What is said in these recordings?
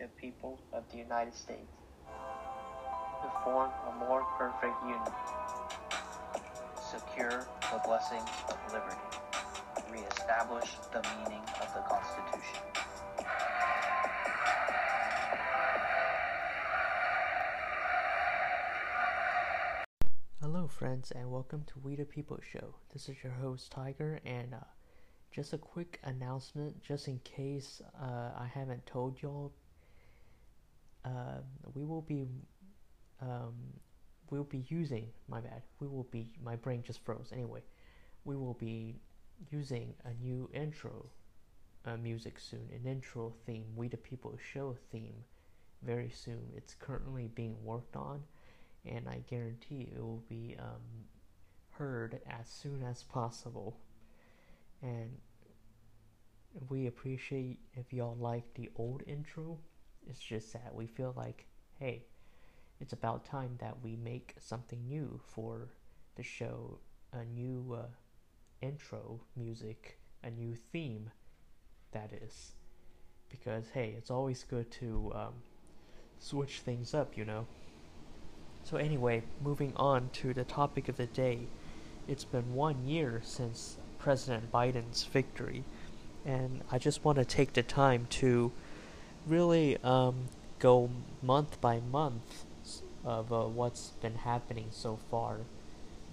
the people of the United States to form a more perfect union, secure the blessings of liberty, reestablish the meaning of the Constitution. Hello, friends, and welcome to We the People Show. This is your host, Tiger, and uh, just a quick announcement, just in case uh, I haven't told y'all. Uh, we will be, um, we'll be using. My bad. We will be. My brain just froze. Anyway, we will be using a new intro uh, music soon, an intro theme, We the People Show theme, very soon. It's currently being worked on and I guarantee it will be um, heard as soon as possible. And we appreciate if y'all like the old intro. It's just that we feel like, hey, it's about time that we make something new for the show, a new uh, intro music, a new theme, that is. Because, hey, it's always good to um, switch things up, you know? So, anyway, moving on to the topic of the day. It's been one year since President Biden's victory, and I just want to take the time to really um, go month by month of uh, what's been happening so far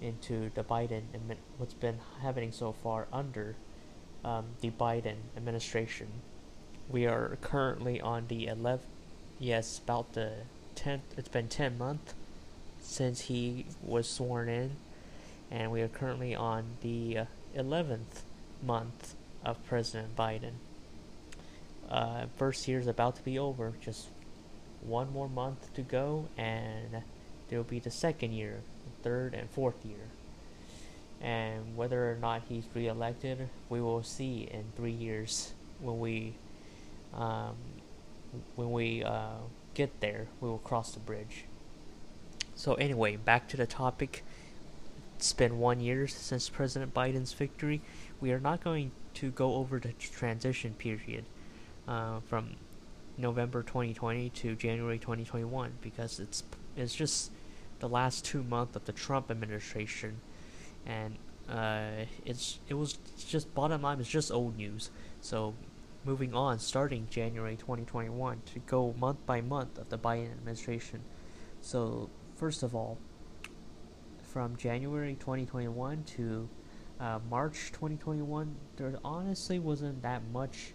into the Biden and what's been happening so far under um, the Biden administration. We are currently on the 11th, yes, about the 10th. It's been 10 months since he was sworn in, and we are currently on the uh, 11th month of President Biden. Uh, first year is about to be over, just one more month to go, and there will be the second year, third and fourth year. And whether or not he's reelected, we will see in three years when we um, when we uh, get there. We will cross the bridge. So anyway, back to the topic. It's been one year since President Biden's victory. We are not going to go over the transition period uh, from November 2020 to January 2021 because it's it's just the last two months of the Trump administration, and uh, it's it was just bottom line it's just old news. So moving on, starting January 2021 to go month by month of the Biden administration. So first of all, from January 2021 to uh, March 2021, there honestly wasn't that much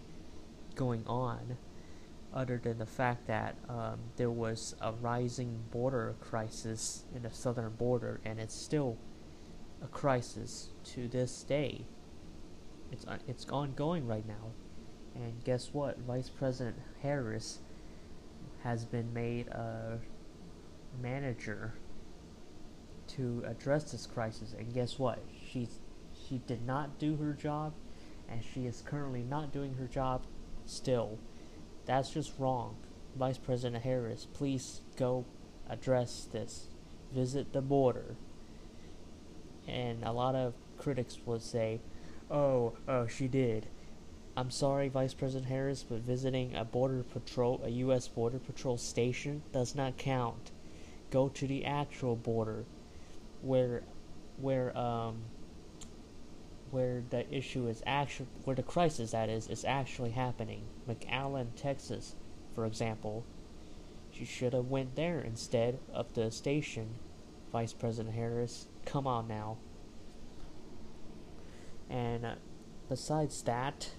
going on other than the fact that um, there was a rising border crisis in the southern border, and it's still a crisis to this day. It's uh, it's ongoing right now, and guess what? Vice President Harris has been made a manager to address this crisis, and guess what? She's she did not do her job, and she is currently not doing her job still. That's just wrong. Vice President Harris, please go address this. Visit the border. And a lot of critics would say, oh, oh, she did. I'm sorry, Vice President Harris, but visiting a border patrol, a U.S. border patrol station does not count. Go to the actual border, where, where um, where the issue is actually, where the crisis that is, is actually happening. McAllen, Texas, for example. She should have went there instead of the station, Vice President Harris. Come on now. And uh, besides that,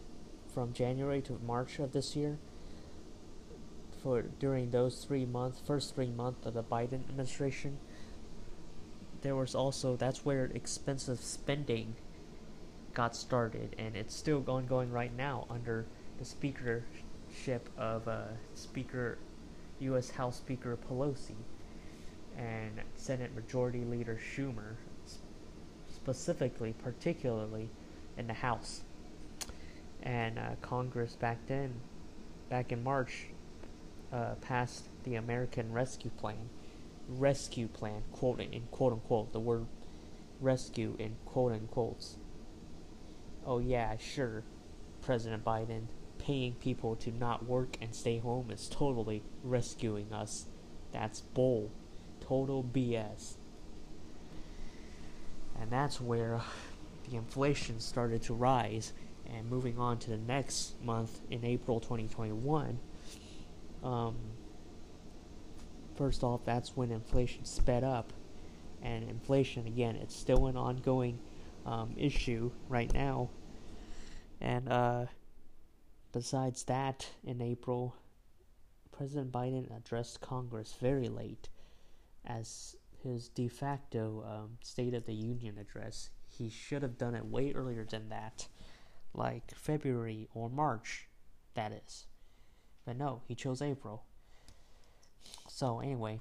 from January to March of this year, for during those three months, first three months of the Biden administration, there was also that's where expensive spending got started, and it's still ongoing right now under the speakership of uh, Speaker, U.S. House Speaker Pelosi and Senate Majority Leader Schumer, specifically, particularly in the House. And uh, Congress back then, back in March, uh, passed the American Rescue Plan. Rescue Plan, quote in quote unquote, the word rescue in quote unquotes oh yeah, sure, President Biden, paying people to not work and stay home is totally rescuing us. That's bull. Total BS. And that's where the inflation started to rise. And moving on to the next month in April 2021, um, first off, that's when inflation sped up. And inflation, again, it's still an ongoing um, issue right now. And uh, besides that, in April, President Biden addressed Congress very late as his de facto um, State of the Union address. He should have done it way earlier than that, like February or March, that is. But no, he chose April. So, anyway,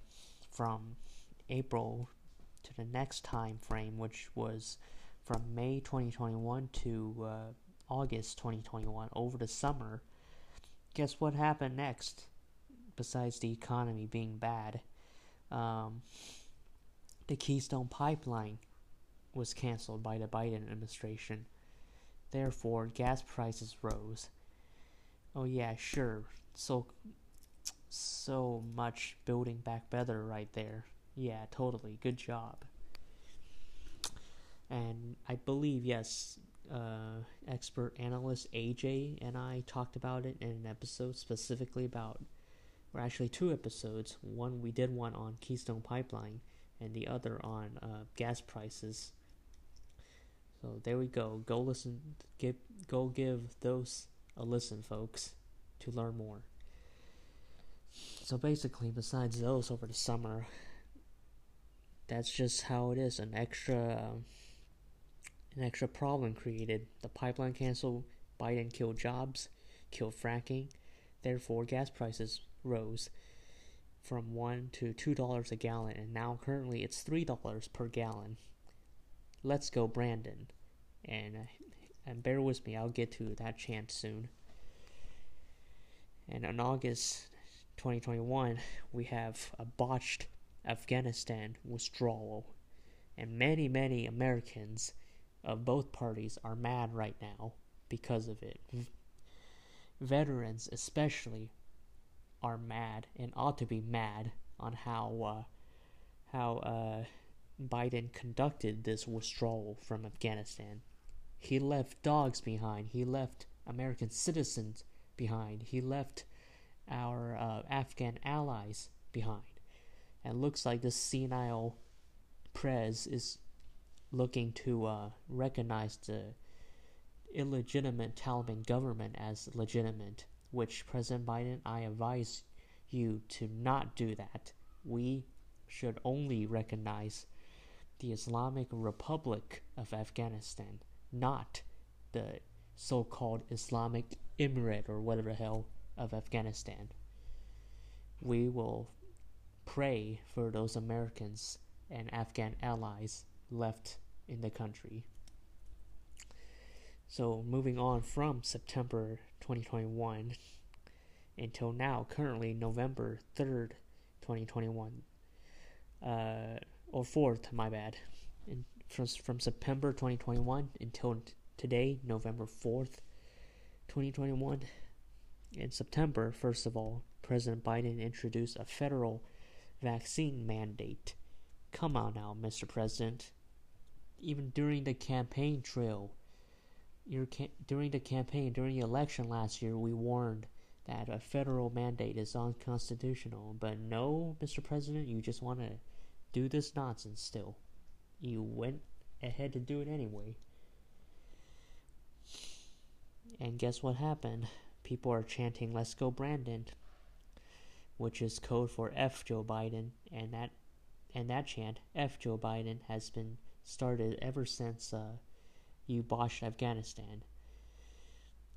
from April to the next time frame, which was from May 2021 to uh, August 2021, over the summer, guess what happened next? Besides the economy being bad, um, the Keystone Pipeline was canceled by the Biden administration. Therefore, gas prices rose. Oh yeah, sure. So so much building back better right there. Yeah, totally. Good job. And I believe yes, uh, expert analyst AJ and I talked about it in an episode specifically about, or actually two episodes. One we did one on Keystone Pipeline, and the other on uh, gas prices. So there we go. Go listen. Give go give those a listen, folks, to learn more. So basically, besides those over the summer, that's just how it is. An extra. Uh, an extra problem created. The pipeline canceled, Biden killed jobs, killed fracking, therefore gas prices rose from one to two dollars a gallon, and now currently it's three dollars per gallon. Let's go, Brandon, and uh, and bear with me, I'll get to that chant soon. And in August 2021, we have a botched Afghanistan withdrawal, and many many Americans of both parties are mad right now because of it. Veterans, especially, are mad and ought to be mad on how uh, how uh, Biden conducted this withdrawal from Afghanistan. He left dogs behind. He left American citizens behind. He left our uh, Afghan allies behind. And looks like this senile Prez is looking to uh, recognize the illegitimate Taliban government as legitimate, which President Biden, I advise you to not do that. We should only recognize the Islamic Republic of Afghanistan, not the so called Islamic Emirate or whatever the hell of Afghanistan. We will pray for those Americans and Afghan allies left in the country. So, moving on from September 2021 until now, currently November 3rd, 2021, uh, or 4th, my bad. In, from, from September 2021 until t- today, November 4th, 2021. In September, first of all, President Biden introduced a federal vaccine mandate. Come on now, Mr. President even during the campaign trail, your ca- during the campaign, during the election last year, we warned that a federal mandate is unconstitutional. But no, Mr. President, you just want to do this nonsense still. You went ahead to do it anyway. And guess what happened? People are chanting, Let's go, Brandon, which is code for F Joe Biden, and that and that chant, F Joe Biden, has been started ever since uh, you botched Afghanistan.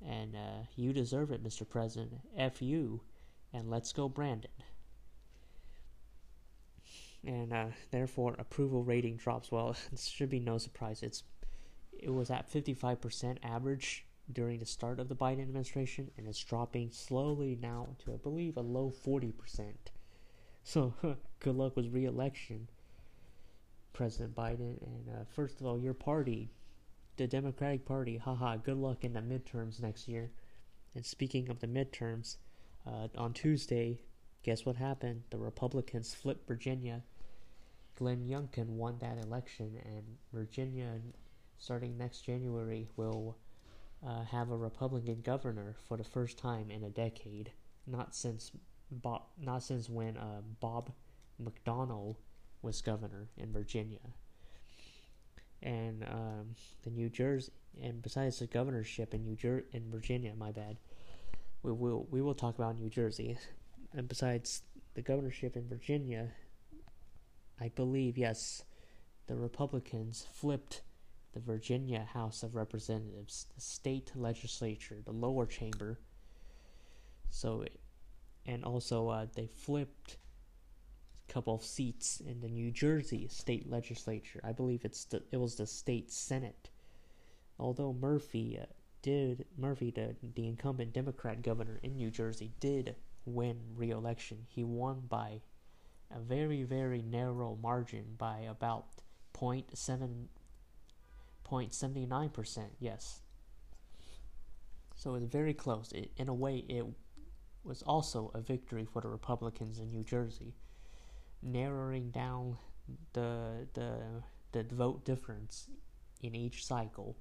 And uh, you deserve it, Mr. President. F you, and let's go, Brandon. And uh, therefore, approval rating drops. Well, this should be no surprise. It's it was at 55% average during the start of the Biden administration, and it's dropping slowly now to, I believe, a low 40%. So, good luck with re-election. President Biden. And uh, first of all, your party, the Democratic Party, haha, good luck in the midterms next year. And speaking of the midterms, uh, on Tuesday, guess what happened? The Republicans flipped Virginia. Glenn Youngkin won that election, and Virginia, starting next January, will uh, have a Republican governor for the first time in a decade. Not since Bob, not since when uh, Bob McDonnell was governor in Virginia. And um, the New Jersey, and besides the governorship in New Jer- in Virginia, my bad, we will we will talk about New Jersey. And besides the governorship in Virginia, I believe yes, the Republicans flipped the Virginia House of Representatives, the state legislature, the lower chamber. So, and also uh, they flipped couple of seats in the New Jersey state legislature. I believe it's the, it was the state senate. Although Murphy uh, did Murphy, the the incumbent Democrat governor in New Jersey, did win re-election. He won by a very very narrow margin by about 0.7 0.79%, yes. So it's very close. It, in a way, it was also a victory for the Republicans in New Jersey, narrowing down the the the vote difference in each cycle.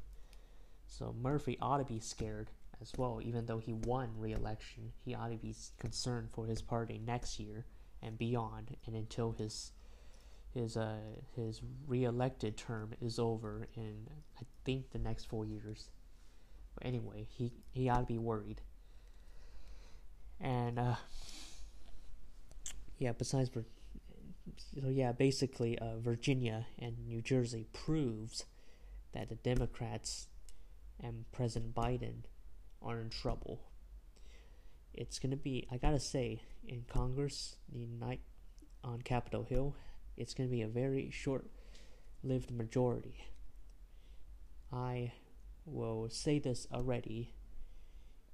So Murphy ought to be scared as well, even though he won re-election. He ought to be concerned for his party next year and beyond, and until his his uh his re-elected term is over in I think the next four years. But anyway, he he ought to be worried. And uh, yeah, besides so yeah, basically uh, Virginia and New Jersey proves that the Democrats and President Biden are in trouble. It's gonna be I gotta say in Congress the night on Capitol Hill it's to be a very short lived majority. I will say this already.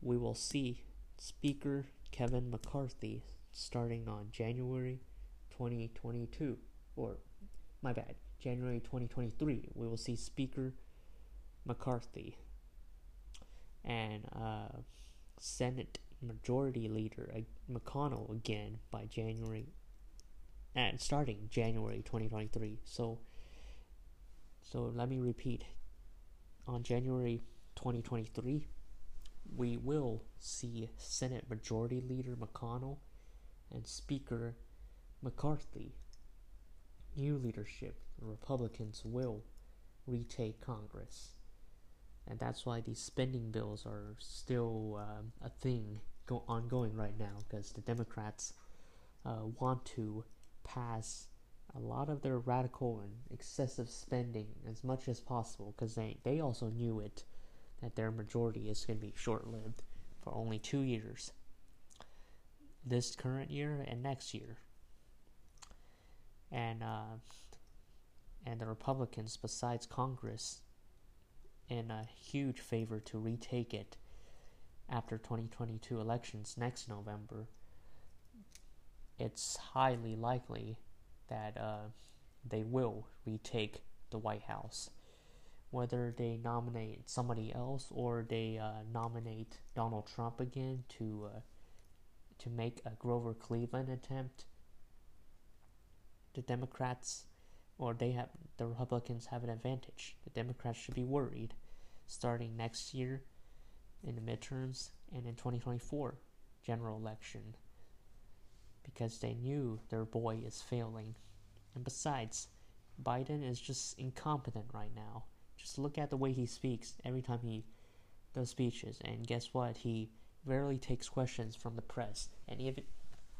We will see Speaker Kevin McCarthy starting on January 2022, or my bad, January 2023. We will see Speaker McCarthy and uh, Senate Majority Leader uh, McConnell again by January and starting January 2023. So so let me repeat. On January 2023, we will see Senate Majority Leader McConnell and Speaker McCarthy. New leadership, the Republicans will retake Congress. And that's why these spending bills are still um, a thing go- ongoing right now because the Democrats uh, want to pass a lot of their radical and excessive spending as much as possible because they, they also knew it that their majority is going to be short lived for only two years this current year and next year. And uh, and the Republicans, besides Congress, in a huge favor to retake it after 2022 elections next November it's highly likely that uh, they will retake the White House. Whether they nominate somebody else or they uh, nominate Donald Trump again to uh, to make a Grover Cleveland attempt, the Democrats or they have the Republicans have an advantage. The Democrats should be worried starting next year in the midterms and in 2024 general election because they knew their boy is failing. And besides, Biden is just incompetent right now. Just look at the way he speaks every time he does speeches, and guess what? He rarely takes questions from the press, and even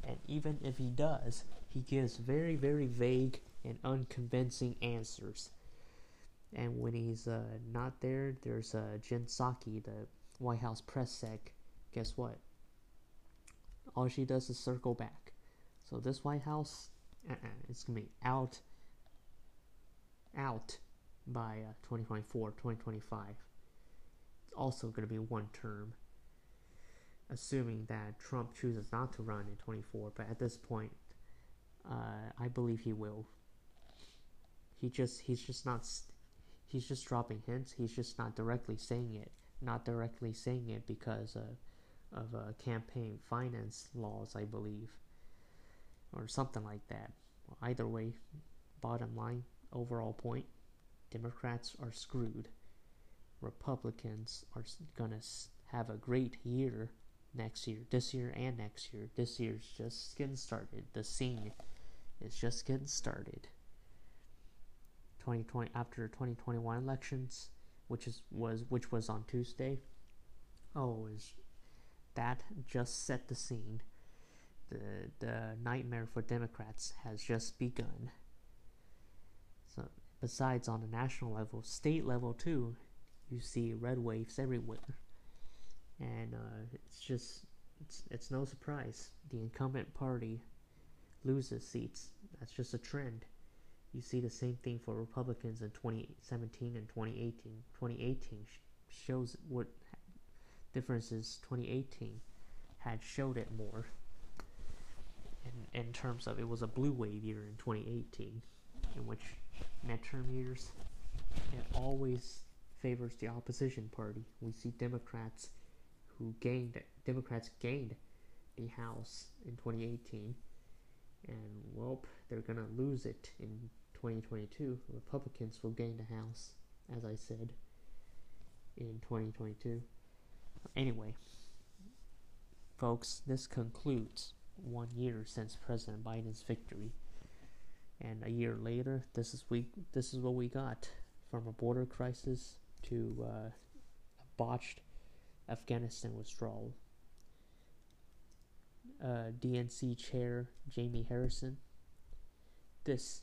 and even if he does, he gives very very vague and unconvincing answers. And when he's uh, not there, there's uh, Jen Psaki, the White House press sec. Guess what? All she does is circle back. So this White House, uh-uh, it's gonna be out, out by uh, 2024, 2025. It's also gonna be one term, assuming that Trump chooses not to run in 24. But at this point, uh, I believe he will. He just he's just not he's just dropping hints. He's just not directly saying it. Not directly saying it because uh, of uh, campaign finance laws, I believe, or something like that. Either way, bottom line, overall point Democrats are screwed. Republicans are to have a great year next year, this year and next year. This year's just getting started. The scene is just getting started. 2020 after 2021 elections, which is was which was on Tuesday. Oh, is that just set the scene? The the nightmare for Democrats has just begun. So besides on the national level, state level too, you see red waves everywhere, and uh, it's just it's it's no surprise the incumbent party loses seats. That's just a trend. You see the same thing for Republicans in 2017 and 2018. 2018 shows what differences 2018 had showed it more in, in terms of it was a blue wave year in 2018 in which midterm years it always favors the opposition party we see democrats who gained democrats gained the house in 2018 and well they're gonna lose it in 2022 republicans will gain the house as i said in 2022 Anyway, folks, this concludes one year since President Biden's victory. And a year later, this is we this is what we got from a border crisis to uh, a botched Afghanistan withdrawal. Uh, DNC chair Jamie Harrison. This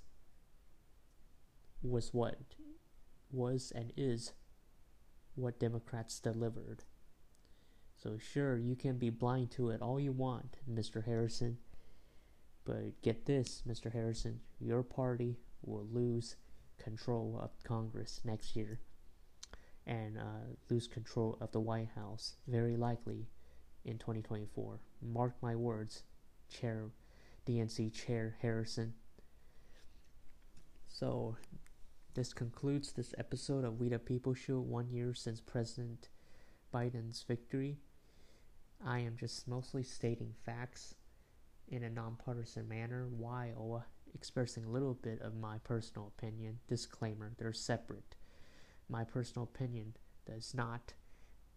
was what was and is what Democrats delivered. So, sure, you can be blind to it all you want, Mr. Harrison. But get this, Mr. Harrison, your party will lose control of Congress next year and uh, lose control of the White House, very likely in 2024. Mark my words, Chair DNC Chair Harrison. So, this concludes this episode of We the People Show, one year since President Biden's victory. I am just mostly stating facts in a nonpartisan manner while expressing a little bit of my personal opinion. Disclaimer, they're separate. My personal opinion does not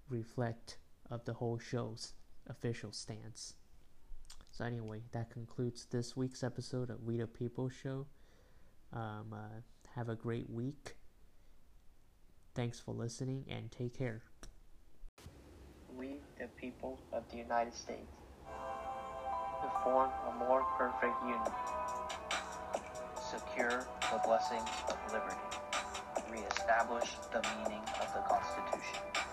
reflect of the whole show's official stance. So anyway, that concludes this week's episode of We the People Show. Um, uh, have a great week. Thanks for listening and take care we, the people of the United States, to form a more perfect union, secure the blessings of liberty, reestablish the meaning of the Constitution.